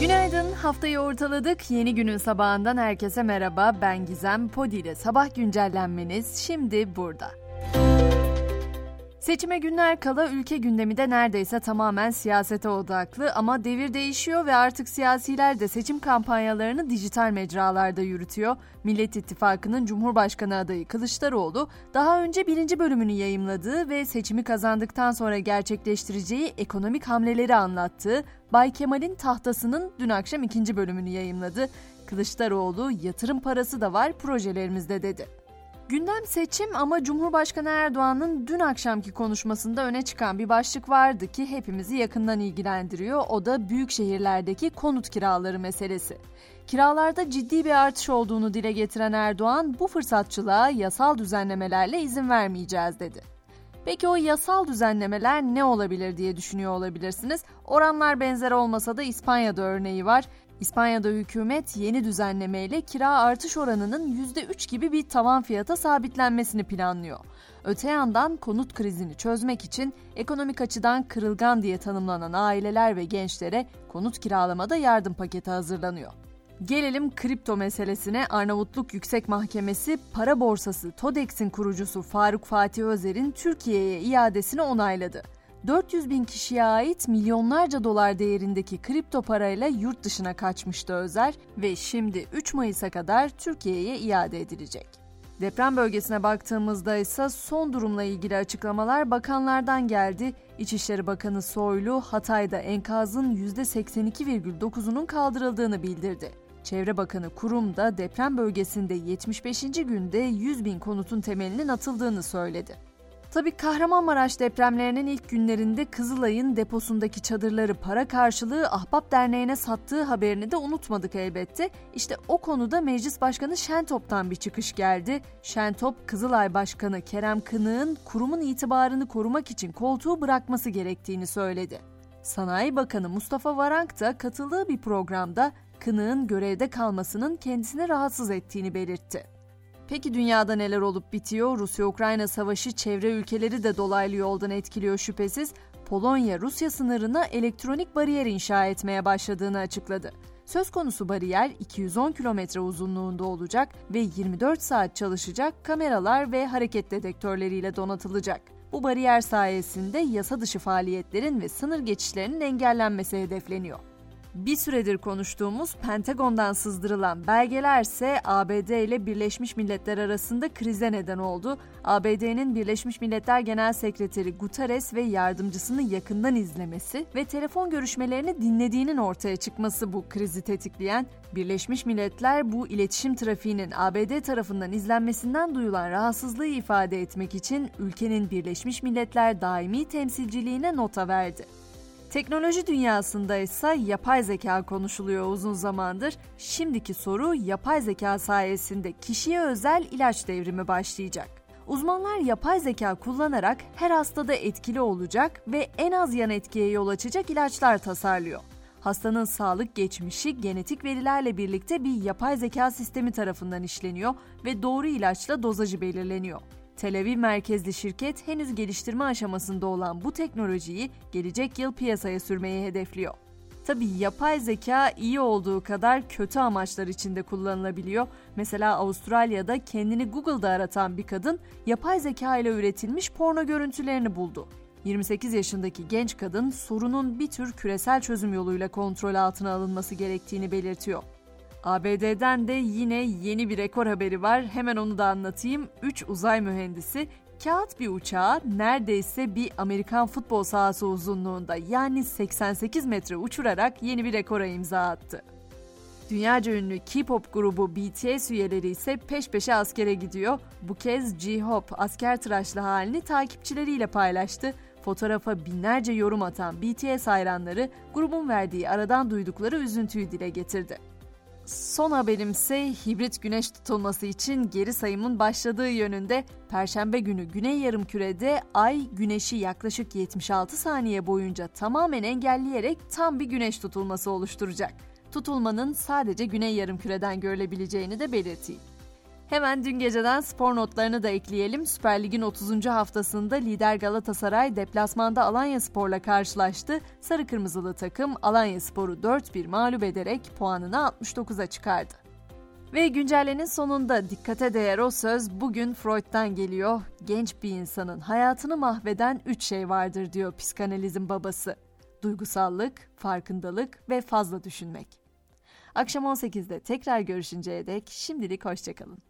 Günaydın, haftayı ortaladık. Yeni günün sabahından herkese merhaba. Ben Gizem, Podi ile sabah güncellenmeniz şimdi burada. Seçime günler kala ülke gündemi de neredeyse tamamen siyasete odaklı ama devir değişiyor ve artık siyasiler de seçim kampanyalarını dijital mecralarda yürütüyor. Millet İttifakı'nın Cumhurbaşkanı adayı Kılıçdaroğlu daha önce birinci bölümünü yayımladığı ve seçimi kazandıktan sonra gerçekleştireceği ekonomik hamleleri anlattığı Bay Kemal'in tahtasının dün akşam ikinci bölümünü yayımladı. Kılıçdaroğlu yatırım parası da var projelerimizde dedi. Gündem seçim ama Cumhurbaşkanı Erdoğan'ın dün akşamki konuşmasında öne çıkan bir başlık vardı ki hepimizi yakından ilgilendiriyor. O da büyük şehirlerdeki konut kiraları meselesi. Kiralarda ciddi bir artış olduğunu dile getiren Erdoğan bu fırsatçılığa yasal düzenlemelerle izin vermeyeceğiz dedi. Peki o yasal düzenlemeler ne olabilir diye düşünüyor olabilirsiniz. Oranlar benzer olmasa da İspanya'da örneği var. İspanya'da hükümet yeni düzenlemeyle kira artış oranının %3 gibi bir tavan fiyata sabitlenmesini planlıyor. Öte yandan konut krizini çözmek için ekonomik açıdan kırılgan diye tanımlanan aileler ve gençlere konut kiralamada yardım paketi hazırlanıyor. Gelelim kripto meselesine. Arnavutluk Yüksek Mahkemesi para borsası TODEX'in kurucusu Faruk Fatih Özer'in Türkiye'ye iadesini onayladı. 400 bin kişiye ait milyonlarca dolar değerindeki kripto parayla yurt dışına kaçmıştı Özer ve şimdi 3 Mayıs'a kadar Türkiye'ye iade edilecek. Deprem bölgesine baktığımızda ise son durumla ilgili açıklamalar bakanlardan geldi. İçişleri Bakanı Soylu, Hatay'da enkazın %82,9'unun kaldırıldığını bildirdi. Çevre Bakanı Kurum da deprem bölgesinde 75. günde 100 bin konutun temelinin atıldığını söyledi. Tabii Kahramanmaraş depremlerinin ilk günlerinde Kızılay'ın deposundaki çadırları para karşılığı Ahbap Derneği'ne sattığı haberini de unutmadık elbette. İşte o konuda Meclis Başkanı Şentop'tan bir çıkış geldi. Şentop, Kızılay Başkanı Kerem Kınık'ın kurumun itibarını korumak için koltuğu bırakması gerektiğini söyledi. Sanayi Bakanı Mustafa Varank da katıldığı bir programda Kınık'ın görevde kalmasının kendisini rahatsız ettiğini belirtti. Peki dünyada neler olup bitiyor? Rusya-Ukrayna savaşı çevre ülkeleri de dolaylı yoldan etkiliyor şüphesiz. Polonya Rusya sınırına elektronik bariyer inşa etmeye başladığını açıkladı. Söz konusu bariyer 210 kilometre uzunluğunda olacak ve 24 saat çalışacak kameralar ve hareket dedektörleriyle donatılacak. Bu bariyer sayesinde yasa dışı faaliyetlerin ve sınır geçişlerinin engellenmesi hedefleniyor. Bir süredir konuştuğumuz Pentagon'dan sızdırılan belgeler ise ABD ile Birleşmiş Milletler arasında krize neden oldu. ABD'nin Birleşmiş Milletler Genel Sekreteri Guterres ve yardımcısını yakından izlemesi ve telefon görüşmelerini dinlediğinin ortaya çıkması bu krizi tetikleyen Birleşmiş Milletler bu iletişim trafiğinin ABD tarafından izlenmesinden duyulan rahatsızlığı ifade etmek için ülkenin Birleşmiş Milletler daimi temsilciliğine nota verdi. Teknoloji dünyasında ise yapay zeka konuşuluyor uzun zamandır. Şimdiki soru yapay zeka sayesinde kişiye özel ilaç devrimi başlayacak. Uzmanlar yapay zeka kullanarak her hastada etkili olacak ve en az yan etkiye yol açacak ilaçlar tasarlıyor. Hastanın sağlık geçmişi genetik verilerle birlikte bir yapay zeka sistemi tarafından işleniyor ve doğru ilaçla dozajı belirleniyor. Tel Aviv merkezli şirket henüz geliştirme aşamasında olan bu teknolojiyi gelecek yıl piyasaya sürmeyi hedefliyor. Tabi yapay zeka iyi olduğu kadar kötü amaçlar için de kullanılabiliyor. Mesela Avustralya'da kendini Google'da aratan bir kadın yapay zeka ile üretilmiş porno görüntülerini buldu. 28 yaşındaki genç kadın sorunun bir tür küresel çözüm yoluyla kontrol altına alınması gerektiğini belirtiyor. ABD'den de yine yeni bir rekor haberi var. Hemen onu da anlatayım. 3 uzay mühendisi kağıt bir uçağı neredeyse bir Amerikan futbol sahası uzunluğunda yani 88 metre uçurarak yeni bir rekora imza attı. Dünyaca ünlü K-pop grubu BTS üyeleri ise peş peşe askere gidiyor. Bu kez J-Hope asker tıraşlı halini takipçileriyle paylaştı. Fotoğrafa binlerce yorum atan BTS hayranları grubun verdiği aradan duydukları üzüntüyü dile getirdi. Son haberimse hibrit güneş tutulması için geri sayımın başladığı yönünde Perşembe günü Güney Yarımküre'de Ay güneşi yaklaşık 76 saniye boyunca tamamen engelleyerek tam bir güneş tutulması oluşturacak. Tutulmanın sadece Güney Yarımküre'den görülebileceğini de belirteyim. Hemen dün geceden spor notlarını da ekleyelim. Süper Lig'in 30. haftasında lider Galatasaray deplasmanda Alanya Spor'la karşılaştı. Sarı Kırmızılı takım Alanya Spor'u 4-1 mağlup ederek puanını 69'a çıkardı. Ve güncellenin sonunda dikkate değer o söz bugün Freud'dan geliyor. Genç bir insanın hayatını mahveden üç şey vardır diyor psikanalizin babası. Duygusallık, farkındalık ve fazla düşünmek. Akşam 18'de tekrar görüşünceye dek şimdilik hoşçakalın.